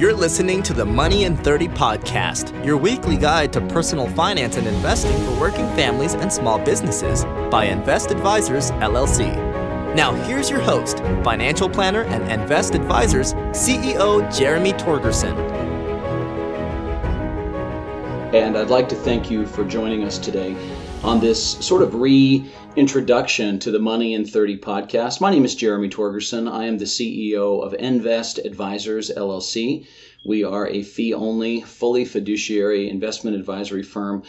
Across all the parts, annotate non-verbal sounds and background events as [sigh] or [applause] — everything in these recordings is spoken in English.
You're listening to the Money in 30 podcast, your weekly guide to personal finance and investing for working families and small businesses by Invest Advisors LLC. Now, here's your host, financial planner and Invest Advisors CEO Jeremy Torgerson. And I'd like to thank you for joining us today on this sort of reintroduction to the Money in 30 podcast. My name is Jeremy Torgerson. I am the CEO of Invest Advisors LLC. We are a fee only, fully fiduciary investment advisory firm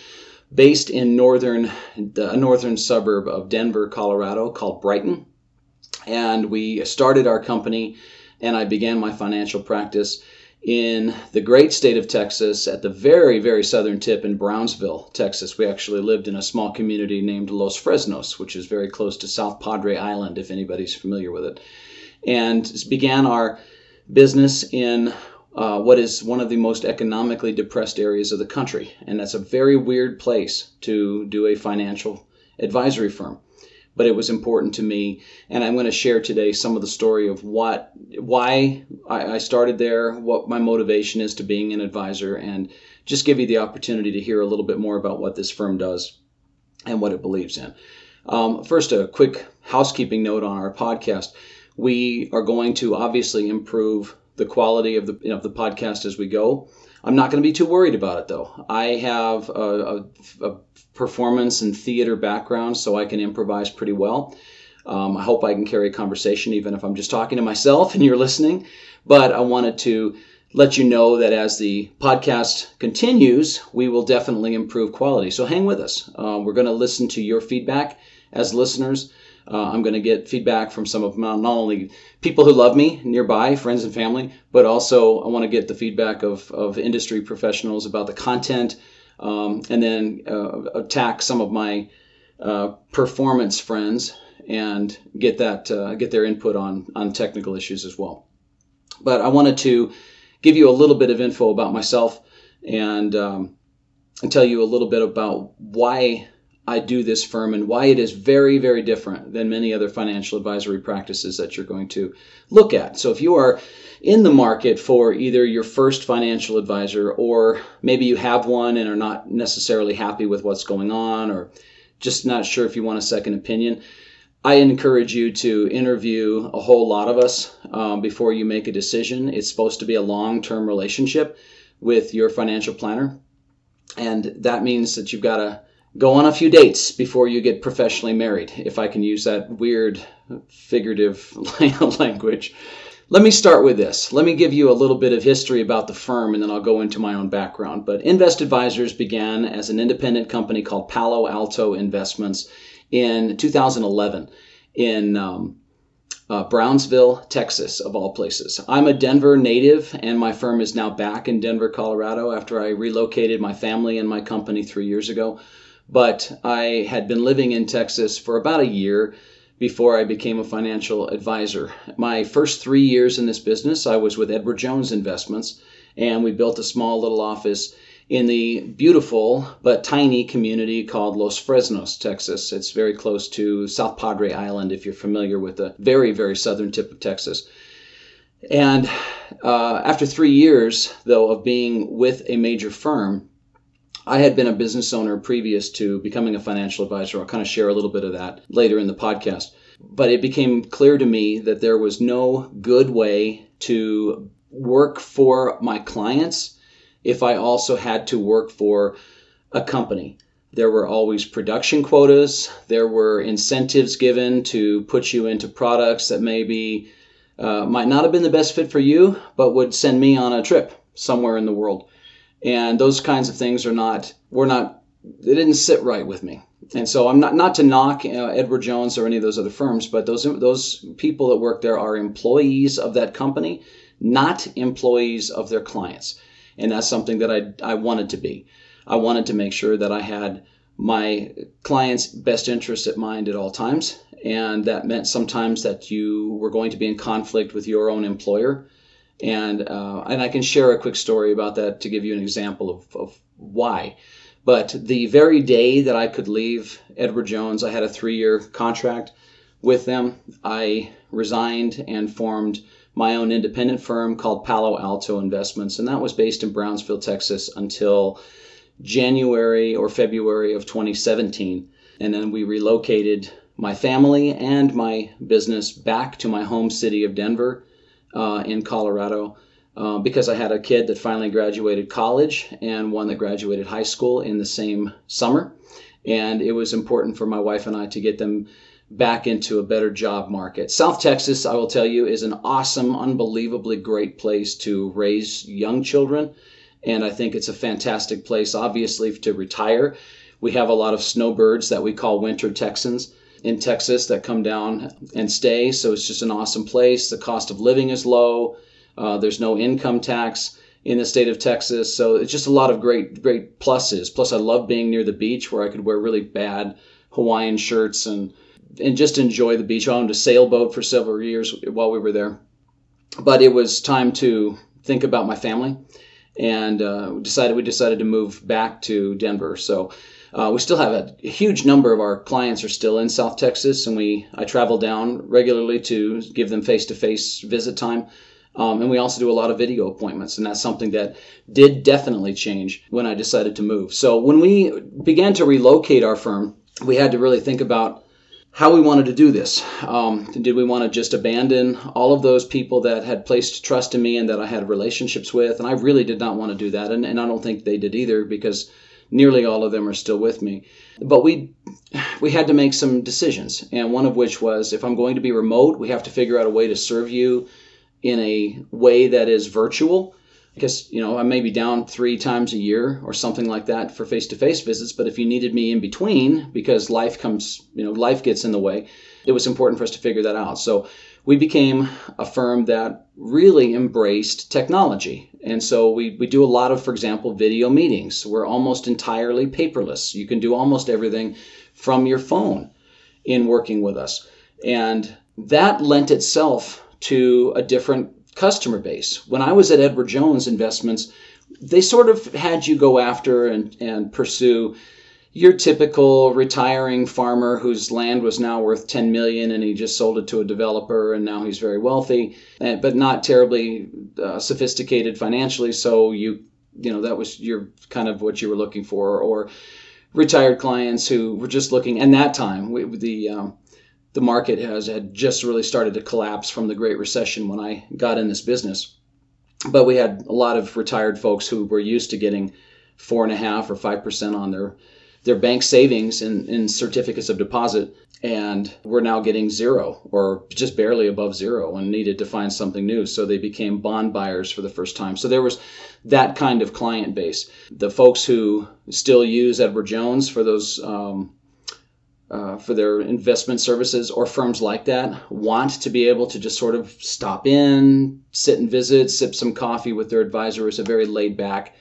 based in northern the northern suburb of Denver, Colorado called Brighton. And we started our company and I began my financial practice in the great state of Texas at the very, very southern tip in Brownsville, Texas. We actually lived in a small community named Los Fresnos, which is very close to South Padre Island, if anybody's familiar with it. And began our business in uh, what is one of the most economically depressed areas of the country. And that's a very weird place to do a financial advisory firm but it was important to me. And I'm going to share today some of the story of what, why I, started there, what my motivation is to being an advisor, and just give you the opportunity to hear a little bit more about what this firm does and what it believes in. Um, first, a quick housekeeping note on our podcast. We are going to obviously improve the quality of the, you know, the podcast as we go. I'm not going to be too worried about it though. I have a, a, a performance and theater background, so I can improvise pretty well. Um, I hope I can carry a conversation even if I'm just talking to myself and you're listening. But I wanted to let you know that as the podcast continues, we will definitely improve quality. So hang with us. Uh, we're going to listen to your feedback as listeners. Uh, I'm going to get feedback from some of my, not only people who love me nearby, friends and family, but also I want to get the feedback of, of industry professionals about the content um, and then uh, attack some of my uh, performance friends and get that uh, get their input on on technical issues as well. But I wanted to give you a little bit of info about myself and, um, and tell you a little bit about why I do this firm and why it is very, very different than many other financial advisory practices that you're going to look at. So, if you are in the market for either your first financial advisor or maybe you have one and are not necessarily happy with what's going on or just not sure if you want a second opinion, I encourage you to interview a whole lot of us um, before you make a decision. It's supposed to be a long term relationship with your financial planner. And that means that you've got to go on a few dates before you get professionally married, if I can use that weird figurative [laughs] language. Let me start with this. Let me give you a little bit of history about the firm and then I'll go into my own background. But Invest Advisors began as an independent company called Palo Alto Investments in 2011 in um, uh, Brownsville, Texas, of all places. I'm a Denver native, and my firm is now back in Denver, Colorado after I relocated my family and my company three years ago but I had been living in Texas for about a year before I became a financial advisor. My first three years in this business, I was with Edward Jones Investments, and we built a small little office in the beautiful but tiny community called Los Fresnos, Texas. It's very close to South Padre Island, if you're familiar with the very, very southern tip of Texas. And uh, after three years, though, of being with a major firm, I had been a business owner previous to becoming a financial advisor. I'll kind of share a little bit of that later in the podcast. But it became clear to me that there was no good way to work for my clients if I also had to work for a company. There were always production quotas, there were incentives given to put you into products that maybe uh, might not have been the best fit for you, but would send me on a trip somewhere in the world and those kinds of things are not were not they didn't sit right with me. And so i'm not not to knock edward jones or any of those other firms but those those people that work there are employees of that company not employees of their clients. And that's something that i i wanted to be. I wanted to make sure that i had my clients best interest at mind at all times. And that meant sometimes that you were going to be in conflict with your own employer and uh, and I can share a quick story about that to give you an example of, of why. But the very day that I could leave Edward Jones, I had a three year contract with them. I resigned and formed my own independent firm called Palo Alto Investments, and that was based in Brownsville, Texas until January or February of 2017. And then we relocated my family and my business back to my home city of Denver uh, in Colorado. Uh, because I had a kid that finally graduated college and one that graduated high school in the same summer. And it was important for my wife and I to get them back into a better job market. South Texas, I will tell you, is an awesome, unbelievably great place to raise young children. And I think it's a fantastic place, obviously, to retire. We have a lot of snowbirds that we call winter Texans in Texas that come down and stay. So it's just an awesome place. The cost of living is low. Uh, there's no income tax in the state of Texas. So it's just a lot of great, great pluses. Plus, I love being near the beach where I could wear really bad Hawaiian shirts and and just enjoy the beach. I owned a sailboat for several years while we were there. But it was time to think about my family, and uh, decided we decided to move back to Denver. So uh, we still have a huge number of our clients are still in South Texas, and we I travel down regularly to give them face to face visit time. Um, and we also do a lot of video appointments, and that's something that did definitely change when I decided to move. So when we began to relocate our firm, we had to really think about how we wanted to do this. Um, did we want to just abandon all of those people that had placed trust in me and that I had relationships with? And I really did not want to do that, and, and I don't think they did either because nearly all of them are still with me. But we we had to make some decisions, and one of which was if I'm going to be remote, we have to figure out a way to serve you in a way that is virtual because you know I may be down three times a year or something like that for face-to-face visits. But if you needed me in between, because life comes, you know, life gets in the way, it was important for us to figure that out. So we became a firm that really embraced technology. And so we, we do a lot of, for example, video meetings. We're almost entirely paperless. You can do almost everything from your phone in working with us. And that lent itself to a different customer base. When I was at Edward Jones Investments, they sort of had you go after and, and pursue your typical retiring farmer whose land was now worth 10 million and he just sold it to a developer and now he's very wealthy but not terribly uh, sophisticated financially so you you know that was your kind of what you were looking for or retired clients who were just looking and that time we, the um, the market has had just really started to collapse from the Great Recession when I got in this business. But we had a lot of retired folks who were used to getting four and a half or five percent on their their bank savings in, in certificates of deposit and we're now getting zero or just barely above zero and needed to find something new. So they became bond buyers for the first time. So there was that kind of client base. The folks who still use edward jones for those um, uh, for their investment services or firms like that want to be able to just sort of stop in, sit and visit, sip some coffee with their advisor. It's a very laid back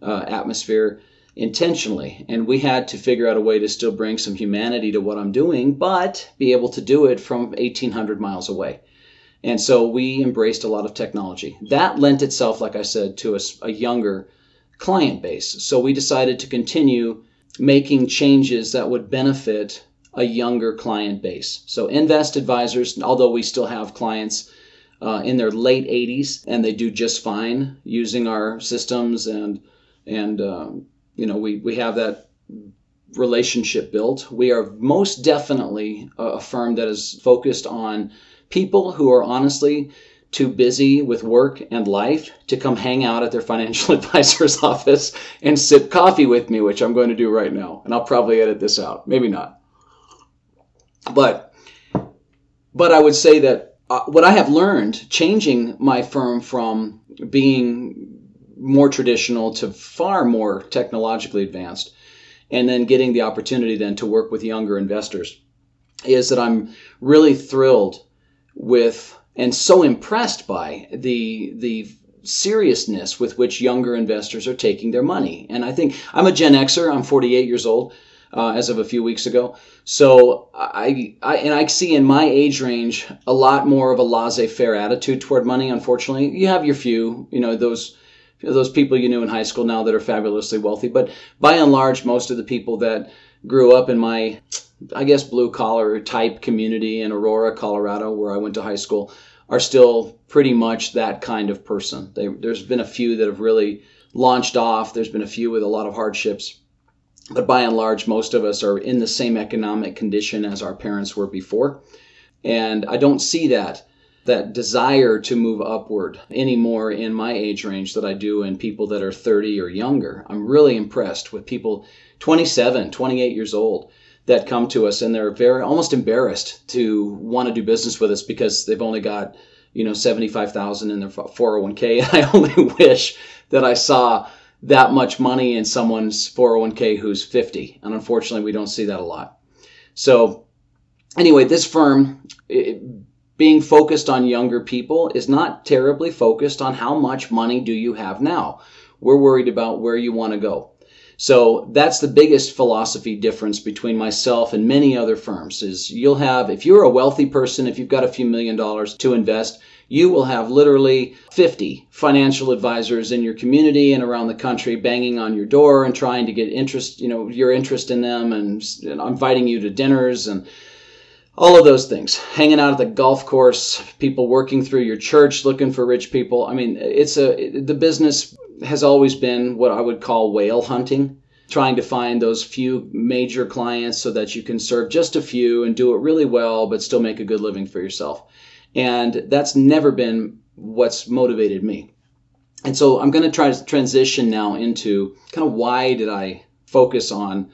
uh, atmosphere intentionally. And we had to figure out a way to still bring some humanity to what I'm doing, but be able to do it from 1,800 miles away. And so we embraced a lot of technology. That lent itself, like I said, to a, a younger client base. So we decided to continue making changes that would benefit a younger client base. So Invest Advisors, although we still have clients uh, in their late 80s and they do just fine using our systems and and uh, you know we we have that relationship built. We are most definitely a firm that is focused on people who are honestly too busy with work and life to come hang out at their financial [laughs] advisor's office and sip coffee with me, which I'm going to do right now. And I'll probably edit this out. Maybe not. But but I would say that uh, what I have learned changing my firm from being more traditional to far more technologically advanced and then getting the opportunity then to work with younger investors is that I'm really thrilled with and so impressed by the the seriousness with which younger investors are taking their money. And I think I'm a Gen Xer, I'm 48 years old uh, as of a few weeks ago. So I, I and I see in my age range a lot more of a laissez-faire attitude toward money. Unfortunately, you have your few, you know, those those people you knew in high school now that are fabulously wealthy. But by and large, most of the people that grew up in my, I guess, blue collar type community in Aurora, Colorado, where I went to high school, are still pretty much that kind of person. They, there's been a few that have really launched off. There's been a few with a lot of hardships. But by and large, most of us are in the same economic condition as our parents were before. And I don't see that that desire to move upward anymore in my age range that I do in people that are 30 or younger. I'm really impressed with people 27, 28 years old that come to us and they're very almost embarrassed to want to do business with us because they've only got, you know, 75,000 in their 401k. [laughs] I only wish that I saw that much money in someone's 401k who's 50. And unfortunately, we don't see that a lot. So anyway, this firm, it, being focused on younger people is not terribly focused on how much money do you have now. We're worried about where you want to go. So that's the biggest philosophy difference between myself and many other firms is you'll have if you're a wealthy person, if you've got a few million dollars to invest, you will have literally 50 financial advisors in your community and around the country banging on your door and trying to get interest, you know, your interest in them and, and inviting you to dinners and all of those things. Hanging out at the golf course people working through your church looking for rich people. I mean it's a the business has always been what i would call whale hunting trying to find those few major clients so that you can serve just a few and do it really well but still make a good living for yourself. And that's never been what's motivated me. And so i'm going to try to transition now into kind of why did i focus on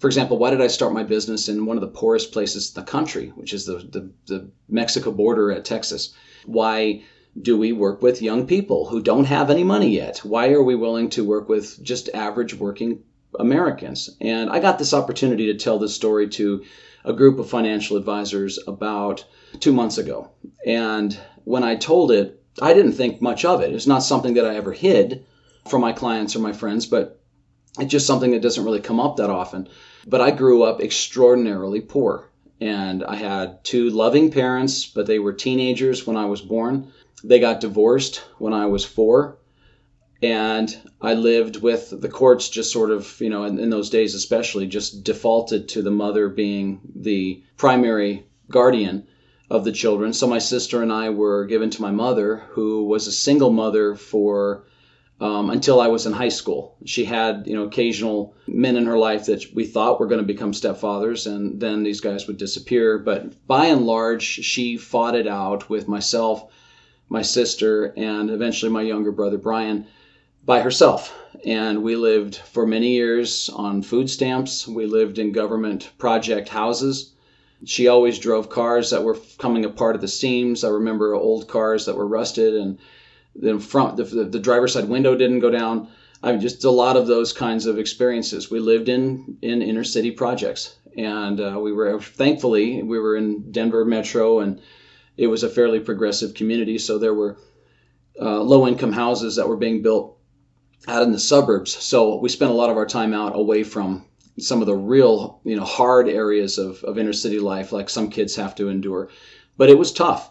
for example, why did I start my business in one of the poorest places in the country, which is the, the, the Mexico border at Texas? Why do we work with young people who don't have any money yet? Why are we willing to work with just average working Americans? And I got this opportunity to tell this story to a group of financial advisors about two months ago. And when I told it, I didn't think much of it. It's not something that I ever hid from my clients or my friends, but it's just something that doesn't really come up that often. But I grew up extraordinarily poor. And I had two loving parents, but they were teenagers when I was born. They got divorced when I was four. And I lived with the courts just sort of, you know, in, in those days especially, just defaulted to the mother being the primary guardian of the children. So my sister and I were given to my mother, who was a single mother for um, until I was in high school. She had, you know, occasional men in her life that we thought were going to become stepfathers, and then these guys would disappear. But by and large, she fought it out with myself, my sister, and eventually my younger brother Brian by herself. And we lived for many years on food stamps. We lived in government project houses. She always drove cars that were coming apart at the seams. I remember old cars that were rusted and the front the, the, the driver's side window didn't go down. I mean just a lot of those kinds of experiences. We lived in in inner city projects and uh, we were thankfully we were in denver metro and it was a fairly progressive community so there were uh, low income houses that were being built out in the suburbs. So we spent a lot of our time out away from some of the real you know hard areas of, of inner city life like some kids have to endure. But it was tough.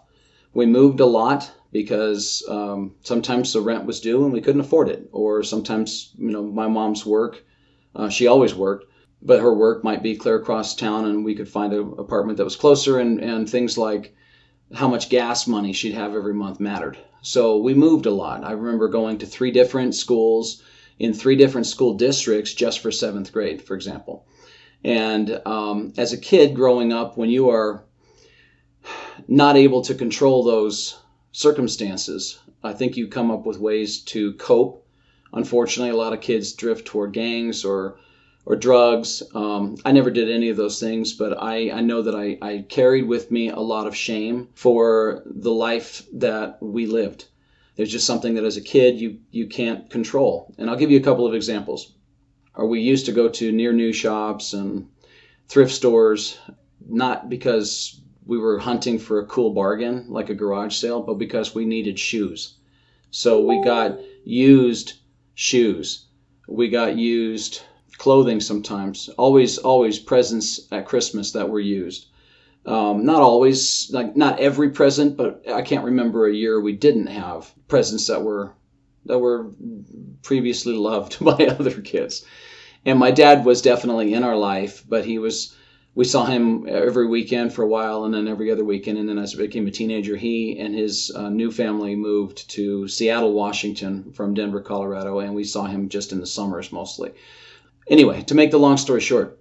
We moved a lot because um, sometimes the rent was due and we couldn't afford it, or sometimes you know my mom's work, uh, she always worked, but her work might be clear across town and we could find an apartment that was closer, and and things like how much gas money she'd have every month mattered. So we moved a lot. I remember going to three different schools in three different school districts just for seventh grade, for example. And um, as a kid growing up, when you are not able to control those circumstances. I think you come up with ways to cope. Unfortunately, a lot of kids drift toward gangs or or drugs. Um, I never did any of those things, but I, I know that I, I carried with me a lot of shame for the life that we lived. There's just something that as a kid you you can't control. And I'll give you a couple of examples. Or we used to go to near new shops and thrift stores, not because we were hunting for a cool bargain, like a garage sale, but because we needed shoes. So we got used shoes. We got used clothing sometimes. Always, always presents at Christmas that were used. Um, not always, like not every present, but I can't remember a year we didn't have presents that were that were previously loved [laughs] by other kids. And my dad was definitely in our life, but he was we saw him every weekend for a while and then every other weekend. And then as he became a teenager, he and his uh, new family moved to Seattle, Washington from Denver, Colorado. And we saw him just in the summers mostly. Anyway, to make the long story short,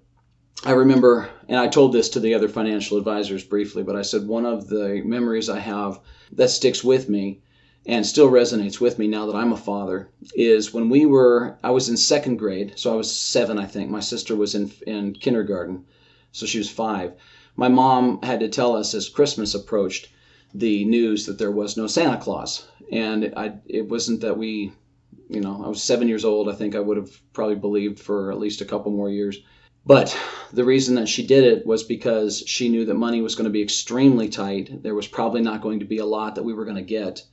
I remember, and I told this to the other financial advisors briefly, but I said one of the memories I have that sticks with me and still resonates with me now that I'm a father is when we were, I was in second grade, so I was seven, I think. My sister was in, in kindergarten so she was five. My mom had to tell us as Christmas approached the news that there was no Santa Claus, and I, it wasn't that we, you know, I was seven years old. I think I would have probably believed for at least a couple more years. But the reason that she did it was because she knew that money was going to be extremely tight. There was probably not going to be a lot that we were going to get.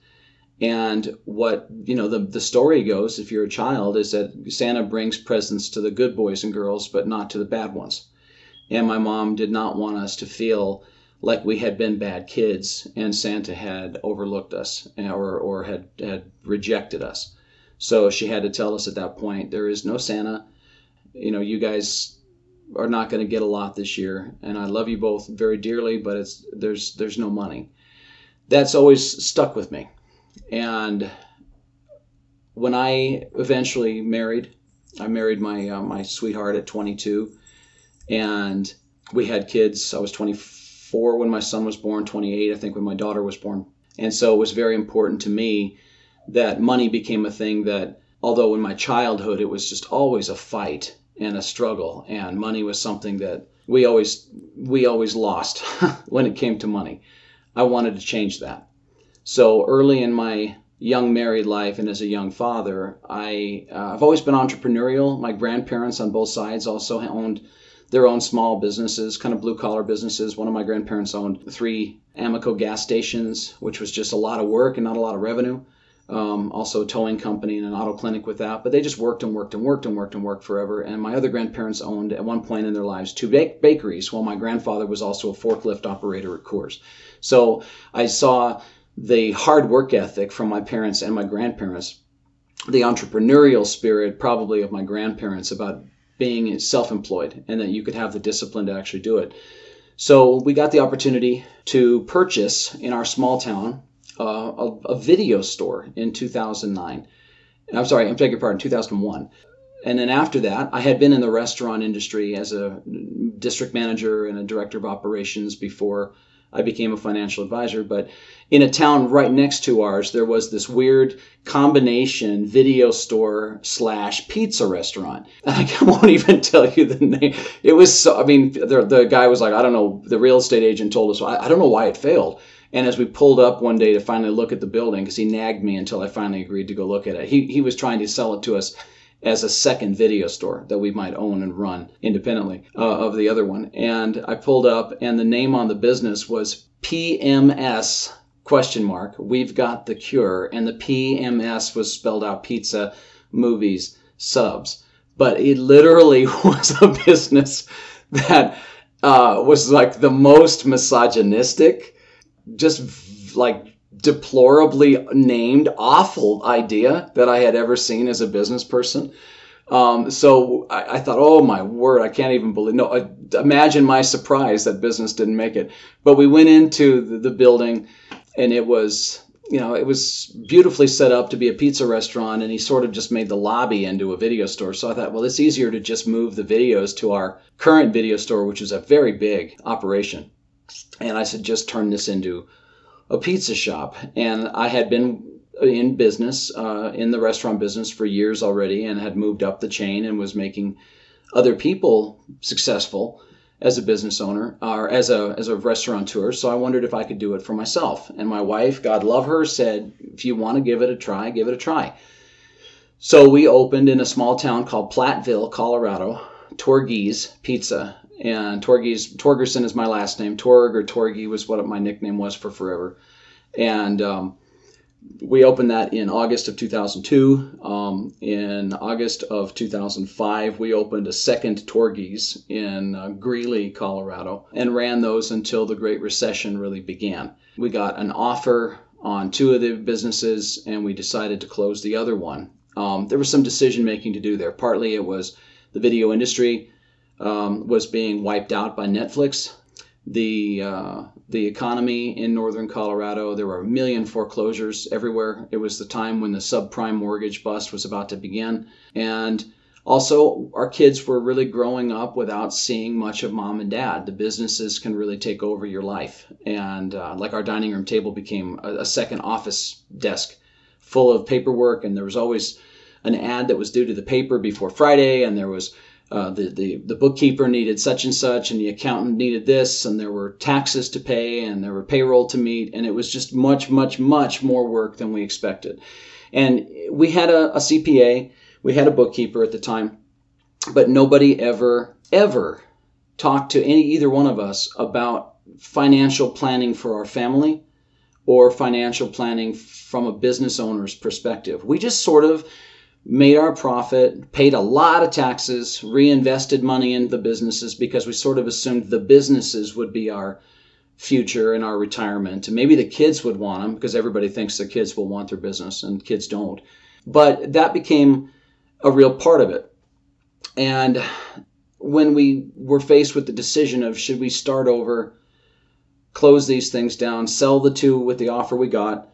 And what, you know, the, the story goes, if you're a child, is that Santa brings presents to the good boys and girls, but not to the bad ones and my mom did not want us to feel like we had been bad kids and Santa had overlooked us or, or had, had rejected us. So she had to tell us at that point there is no Santa. You know, you guys are not going to get a lot this year, and I love you both very dearly, but it's there's there's no money. That's always stuck with me. And when I eventually married, I married my uh, my sweetheart at 22 and we had kids. I was 24 when my son was born, 28, I think, when my daughter was born. And so it was very important to me that money became a thing that, although in my childhood it was just always a fight and a struggle, and money was something that we always we always lost [laughs] when it came to money. I wanted to change that. So early in my young married life and as a young father, I uh, I've always been entrepreneurial. My grandparents on both sides also owned their own small businesses, kind of blue collar businesses. One of my grandparents owned three Amoco gas stations, which was just a lot of work and not a lot of revenue. Um, also a towing company and an auto clinic with that. But they just worked and worked and worked and worked and worked forever. And my other grandparents owned at one point in their lives two bakeries, while my grandfather was also a forklift operator at Coors. So I saw the hard work ethic from my parents and my grandparents, the entrepreneurial spirit probably of my grandparents about being self employed and that you could have the discipline to actually do it. So we got the opportunity to purchase in our small town uh, a, a, video store in 2009. I'm sorry, I'm taking your pardon, 2001. And then after that, I had been in the restaurant industry as a district manager and a director of operations before I became a financial advisor. But in a town right next to ours, there was this weird combination video store slash pizza restaurant. [laughs] And I won't even tell you the name. It was so, I mean, the, the guy was like, I don't know, the real estate agent told us, I, I don't know why it failed. And as we pulled up one day to finally look at the building, because he nagged me until I finally agreed to go look at it, he, he was trying to sell it to us as a second video store that we might own and run independently uh, of the other one. And I pulled up, and the name on the business was PMS question mark. We've got the cure, and the PMS was spelled out pizza, movies, subs. But it literally [laughs] was a business that uh, was like the most misogynistic, just like deplorably named, awful idea that I had ever seen as a business person. Um, so I, I, thought, oh my word, I can't even believe. No, uh, imagine my surprise that business didn't make it. But we went into the, the building, and it was, you know, it was beautifully set up to be a pizza restaurant, and he sort of just made the lobby into a video store. So I thought, well, it's easier to just move the videos to our current video store, which is a very big operation. And I said, just turn this into a pizza shop, and I had been in business uh, in the restaurant business for years already, and had moved up the chain and was making other people successful as a business owner or as a as a restaurateur. So I wondered if I could do it for myself. And my wife, God love her, said, "If you want to give it a try, give it a try." So we opened in a small town called Platteville, Colorado, Torgy's Pizza, and Torgy's Torgerson is my last name. Torg or Torgy was what my nickname was for forever, and um, we opened that in August of 2002. Um, in August of 2005, we opened a second Torgy's in uh, Greeley, Colorado, and ran those until the Great Recession really began. We got an offer on two of the businesses, and we decided to close the other one. Um, there was some decision making to do there. Partly it was the video industry um, was being wiped out by Netflix. The uh, the economy in northern Colorado, there were a million foreclosures everywhere. It was the time when the subprime mortgage bust was about to begin, and also our kids were really growing up without seeing much of mom and dad. The businesses can really take over your life, and uh, like our dining room table became a, a second office desk full of paperwork, and there was always an ad that was due to the paper before Friday, and there was uh, the, the, the bookkeeper needed such and such, and the accountant needed this, and there were taxes to pay, and there were payroll to meet, and it was just much, much, much more work than we expected. And we had a, a CPA, we had a bookkeeper at the time, but nobody ever, ever talked to any either one of us about financial planning for our family or financial planning from a business owner's perspective. We just sort of made our profit, paid a lot of taxes, reinvested money into the businesses because we sort of assumed the businesses would be our future and our retirement. And maybe the kids would want them because everybody thinks the kids will want their business and kids don't. But that became a real part of it. And when we were faced with the decision of should we start over, close these things down, sell the two with the offer we got,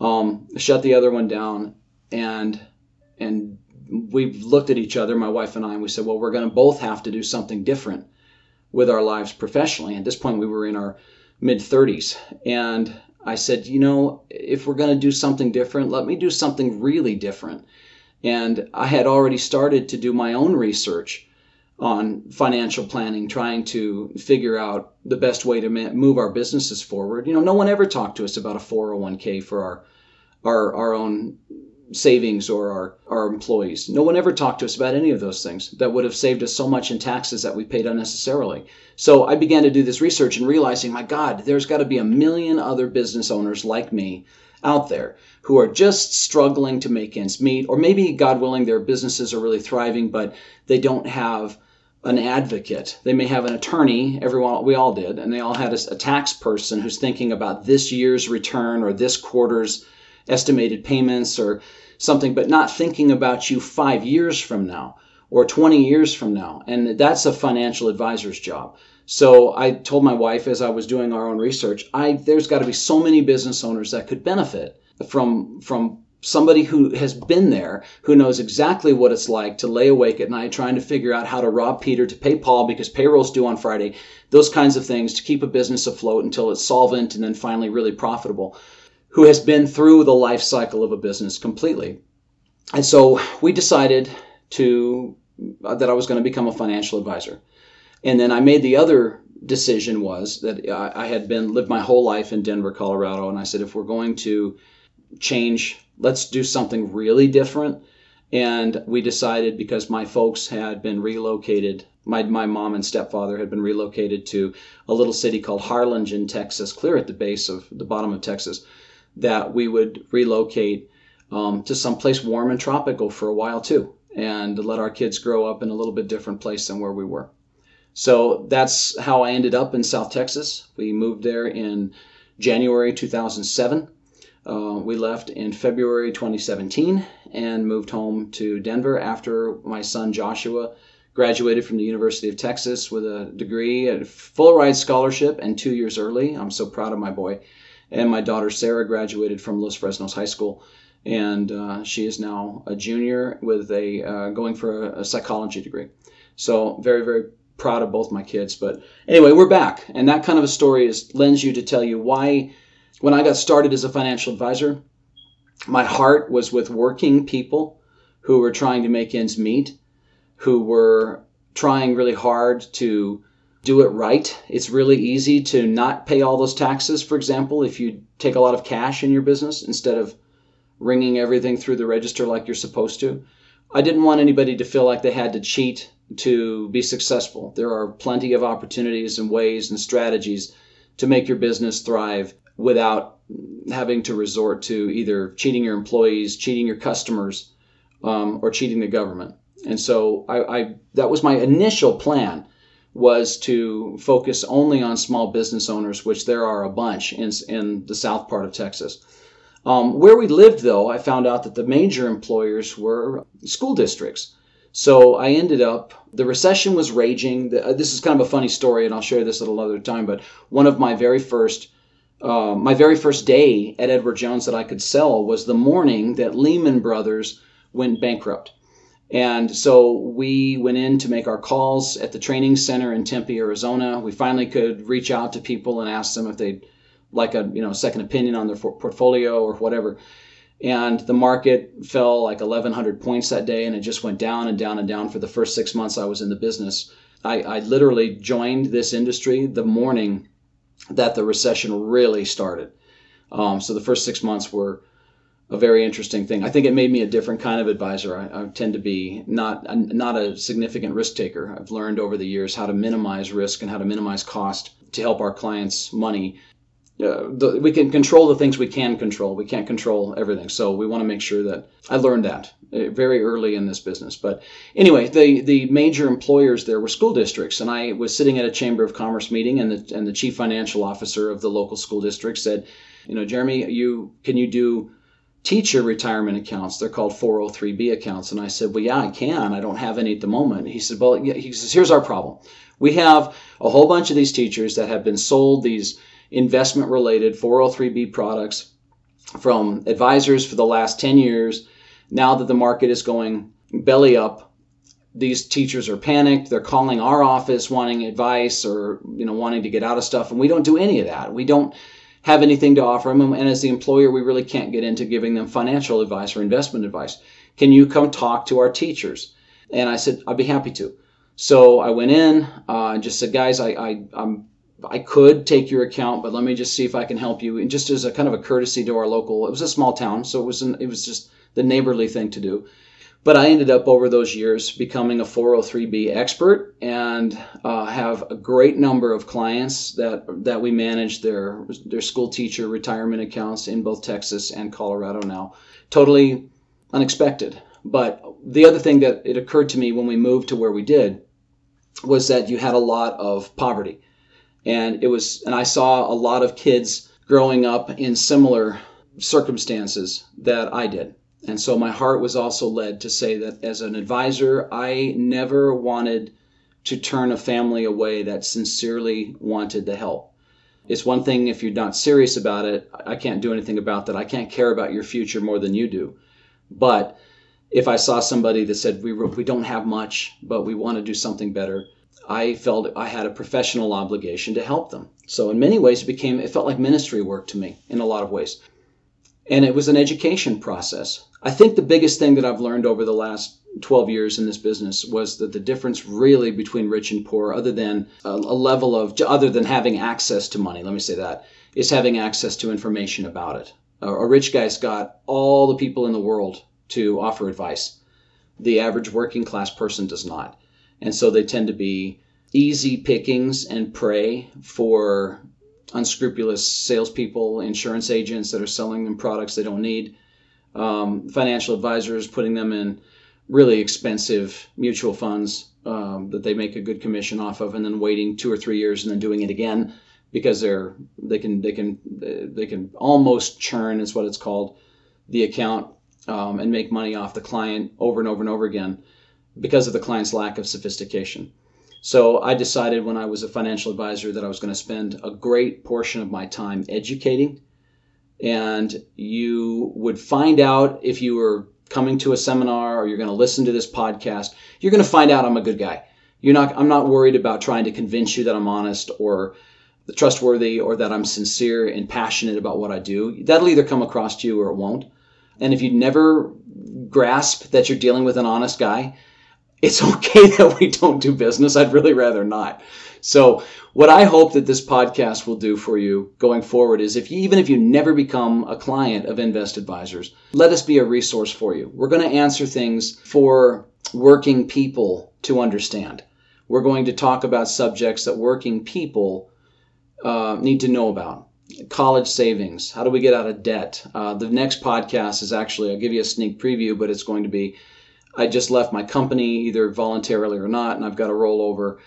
um, shut the other one down, and and we looked at each other, my wife and I, and we said, well, we're going to both have to do something different with our lives professionally. At this point, we were in our mid 30s, and I said, you know, if we're going to do something different, let me do something really different. And I had already started to do my own research on financial planning, trying to figure out the best way to move our businesses forward. You know, no one ever talked to us about a 401k for our our, our own savings or our, our employees. No one ever talked to us about any of those things that would have saved us so much in taxes that we paid unnecessarily. So I began to do this research and realizing, my God, there's got to be a million other business owners like me out there who are just struggling to make ends meet, or maybe, God willing, their businesses are really thriving, but they don't have an advocate. They may have an attorney, everyone we all did, and they all had a, a tax person who's thinking about this year's return or this quarter's estimated payments or something, but not thinking about you five years from now or 20 years from now. And that's a financial advisor's job. So I told my wife as I was doing our own research, I there's got to be so many business owners that could benefit from from somebody who has been there, who knows exactly what it's like to lay awake at night trying to figure out how to rob Peter to pay Paul because payroll's due on Friday, those kinds of things to keep a business afloat until it's solvent and then finally really profitable who has been through the life cycle of a business completely. And so we decided to uh, that I was going to become a financial advisor. And then I made the other decision was that I, I had been lived my whole life in Denver, Colorado, and I said if we're going to change, let's do something really different. And we decided because my folks had been relocated, my, my mom and stepfather had been relocated to a little city called Harlingen, Texas, clear at the base of the bottom of Texas that we would relocate um, to someplace warm and tropical for a while too, and let our kids grow up in a little bit different place than where we were. So that's how I ended up in South Texas. We moved there in January 2007. Uh, we left in February 2017 and moved home to Denver after my son Joshua graduated from the University of Texas with a degree, a full ride scholarship, and two years early. I'm so proud of my boy. And my daughter Sarah graduated from Los Fresnos High School, and uh, she is now a junior with a uh, going for a, a, psychology degree. So very very proud of both my kids. But anyway, we're back, and that kind of a story is lends you to tell you why. When I got started as a financial advisor, my heart was with working people who were trying to make ends meet, who were trying really hard to do it right. It's really easy to not pay all those taxes, for example, if you take a lot of cash in your business instead of ringing everything through the register like you're supposed to. I didn't want anybody to feel like they had to cheat to be successful. There are plenty of opportunities and ways and strategies to make your business thrive without having to resort to either cheating your employees, cheating your customers, um, or cheating the government. And so I, I that was my initial plan was to focus only on small business owners, which there are a bunch in, in the south part of Texas. Um, where we lived, though, I found out that the major employers were school districts. So I ended up, the recession was raging. Uh, this is kind of a funny story, and I'll share this at another time. But one of my very first, uh, my very first day at Edward Jones that I could sell was the morning that Lehman Brothers went bankrupt. And so we went in to make our calls at the training center in Tempe, Arizona. We finally could reach out to people and ask them if they'd like a you know second opinion on their portfolio or whatever. And the market fell like 1,100 points that day, and it just went down and down and down for the first six months I was in the business. I, I literally joined this industry the morning that the recession really started. Um, so the first six months were a very interesting thing. I think it made me a different kind of advisor. I, I tend to be not not a significant risk taker. I've learned over the years how to minimize risk and how to minimize cost to help our clients' money. Uh, the, we can control the things we can control. We can't control everything. So we want to make sure that I learned that uh, very early in this business. But anyway, the the major employers there were school districts, and I was sitting at a chamber of commerce meeting, and the and the chief financial officer of the local school district said, you know, Jeremy, you can you do teacher retirement accounts. They're called 403b accounts. And I said, Well, yeah, I can. I don't have any at the moment. He said, Well, he says, Here's our problem. We have a whole bunch of these teachers that have been sold these investment related 403b products from advisors for the last 10 years. Now that the market is going belly up, these teachers are panicked. They're calling our office wanting advice or, you know, wanting to get out of stuff. And we don't do any of that. We don't have anything to offer them. And as the employer, we really can't get into giving them financial advice or investment advice. Can you come talk to our teachers? And I said, I'd be happy to. So I went in uh, and just said, guys, I, I, I'm, I could take your account, but let me just see if I can help you. And just as a kind of a courtesy to our local, it was a small town, so it was an, it was just the neighborly thing to do. But I ended up over those years becoming a 403b expert and uh, have a great number of clients that that we manage their their school teacher retirement accounts in both Texas and Colorado now. Totally unexpected. But the other thing that it occurred to me when we moved to where we did was that you had a lot of poverty. And it was and I saw a lot of kids growing up in similar circumstances that I did and so my heart was also led to say that as an advisor, I never wanted to turn a family away that sincerely wanted to help. It's one thing if you're not serious about it, I can't do anything about that. I can't care about your future more than you do. But if I saw somebody that said, we, we don't have much, but we want to do something better, I felt I had a professional obligation to help them. So in many ways, it became, it felt like ministry work to me in a lot of ways. And it was an education process. I think the biggest thing that I've learned over the last 12 years in this business was that the difference really between rich and poor, other than a, level of, other than having access to money, let me say that, is having access to information about it. A rich guy's got all the people in the world to offer advice. The average working class person does not. And so they tend to be easy pickings and prey for unscrupulous salespeople, insurance agents that are selling them products they don't need um, financial advisors putting them in really expensive mutual funds um, that they make a good commission off of, and then waiting two or three years and then doing it again because they're they can they can they can almost churn is what it's called the account um, and make money off the client over and over and over again because of the client's lack of sophistication. So I decided when I was a financial advisor that I was going to spend a great portion of my time educating and you would find out if you were coming to a seminar or you're going to listen to this podcast, you're going to find out I'm a good guy. You're not I'm not worried about trying to convince you that I'm honest or trustworthy or that I'm sincere and passionate about what I do. That'll either come across to you or it won't. And if you never grasp that you're dealing with an honest guy, it's [laughs] okay that we don't do business. I'd really rather not. So, what I hope that this podcast will do for you going forward is if you, even if you never become a client of Invest Advisors, let us be a resource for you. We're going to answer things for working people to understand. We're going to talk about subjects that working people uh, need to know about. College savings. How do we get out of debt? Uh, the next podcast is actually, I'll give you a sneak preview, but it's going to be I just left my company either voluntarily or not, and I've got to roll over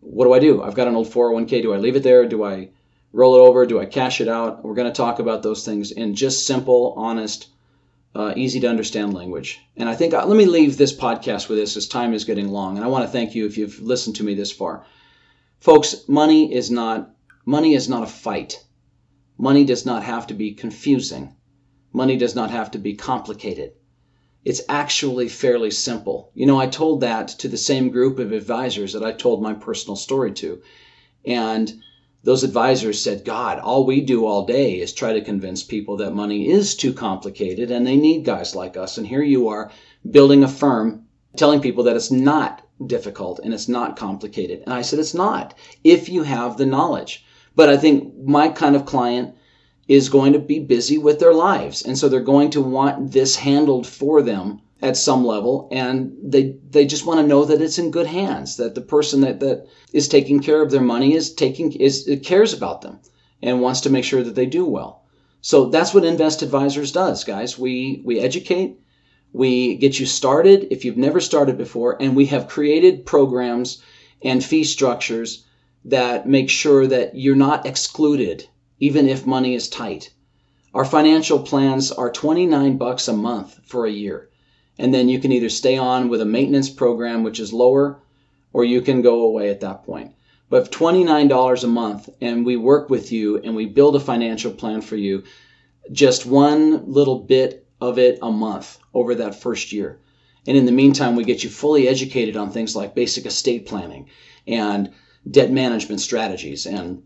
what do I do? I've got an old 401k. Do I leave it there? Do I roll it over? Do I cash it out? We're going to talk about those things in just simple, honest uh, easy to understand language. And I think uh, let me leave this podcast with this as time is getting long. And I want to thank you if you've listened to me this far. Folks, money is not money is not a fight. Money does not have to be confusing. Money does not have to be complicated. It's actually fairly simple. You know, I told that to the same group of advisors that I told my personal story to. And those advisors said, God, all we do all day is try to convince people that money is too complicated and they need guys like us. And here you are building a firm telling people that it's not difficult and it's not complicated. And I said, it's not if you have the knowledge. But I think my kind of client is going to be busy with their lives. And so they're going to want this handled for them at some level. And they, they just want to know that it's in good hands, that the person that, that is taking care of their money is taking, is, cares about them and wants to make sure that they do well. So that's what Invest Advisors does, guys. We, we educate, we get you started if you've never started before, and we have created programs and fee structures that make sure that you're not excluded even if money is tight. Our financial plans are 29 bucks a month for a year. And then you can either stay on with a maintenance program which is lower or you can go away at that point. But $29 a month and we work with you and we build a financial plan for you, just one little bit of it a month over that first year. And in the meantime, we get you fully educated on things like basic estate planning and debt management strategies and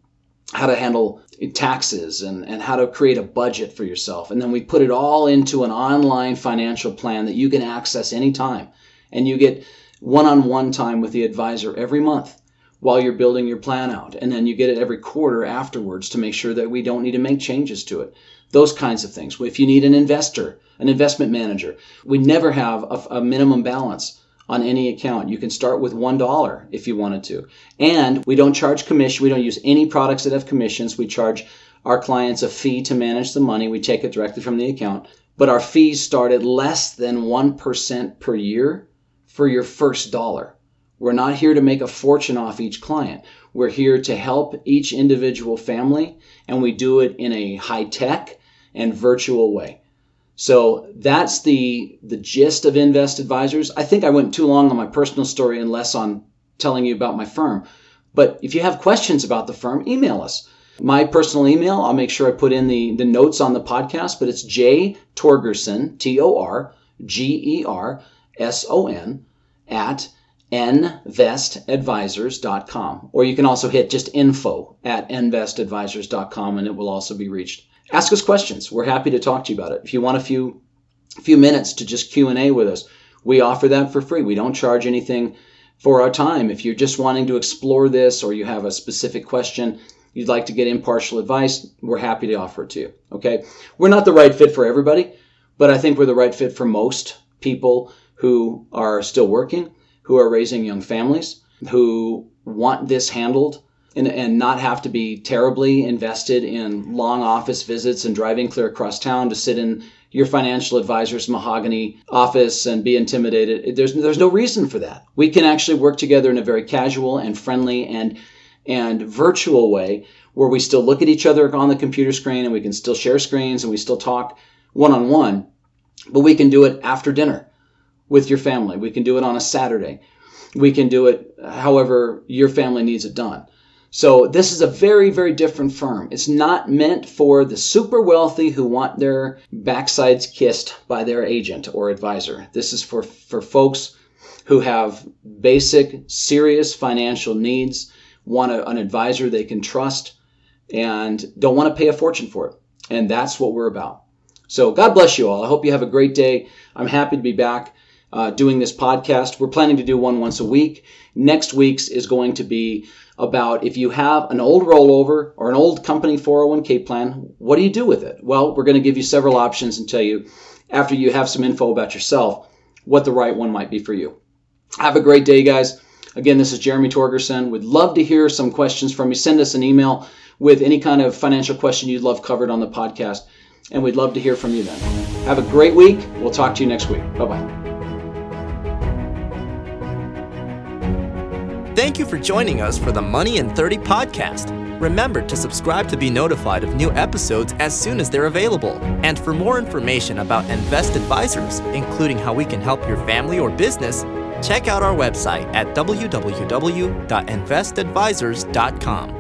how to handle taxes and, and how to create a budget for yourself. And then we put it all into an online financial plan that you can access anytime. And you get one on one time with the advisor every month while you're building your plan out. And then you get it every quarter afterwards to make sure that we don't need to make changes to it. Those kinds of things. If you need an investor, an investment manager, we never have a, a minimum balance on any account. You can start with $1 if you wanted to. And we don't charge commission. We don't use any products that have commissions. We charge our clients a fee to manage the money. We take it directly from the account. But our fees start at less than 1% per year for your first dollar. We're not here to make a fortune off each client. We're here to help each individual family, and we do it in a high tech and virtual way. So that's the the gist of Invest Advisors. I think I went too long on my personal story and less on telling you about my firm. But if you have questions about the firm, email us. My personal email, I'll make sure I put in the, the notes on the podcast, but it's J Torgerson, T O R G E R S O N, at investadvisors.com. Or you can also hit just info at investadvisors.com and it will also be reached ask us questions. We're happy to talk to you about it. If you want a few few minutes to just Q&A with us, we offer that for free. We don't charge anything for our time. If you're just wanting to explore this or you have a specific question, you'd like to get impartial advice, we're happy to offer it to you. Okay? We're not the right fit for everybody, but I think we're the right fit for most people who are still working, who are raising young families, who want this handled and, and not have to be terribly invested in long office visits and driving clear across town to sit in your financial advisor's mahogany office and be intimidated. There's there's no reason for that. We can actually work together in a very casual and friendly and and virtual way where we still look at each other on the computer screen and we can still share screens and we still talk one on one, but we can do it after dinner with your family. We can do it on a Saturday. We can do it however your family needs it done. So this is a very, very different firm. It's not meant for the super wealthy who want their backsides kissed by their agent or advisor. This is for, for folks who have basic, serious financial needs, want a, an advisor they can trust, and don't want to pay a fortune for it. And that's what we're about. So God bless you all. I hope you have a great day. I'm happy to be back uh, doing this podcast. We're planning to do one once a week. Next week's is going to be about if you have an old rollover or an old company 401k plan, what do you do with it? Well, we're going to give you several options and tell you after you have some info about yourself what the right one might be for you. Have a great day, guys. Again, this is Jeremy Torgerson. We'd love to hear some questions from you. Send us an email with any kind of financial question you'd love covered on the podcast, and we'd love to hear from you then. Have a great week. We'll talk to you next week. Bye bye. Thank you for joining us for the Money in 30 podcast. Remember to subscribe to be notified of new episodes as soon as they're available. And for more information about Invest Advisors, including how we can help your family or business, check out our website at www.investadvisors.com.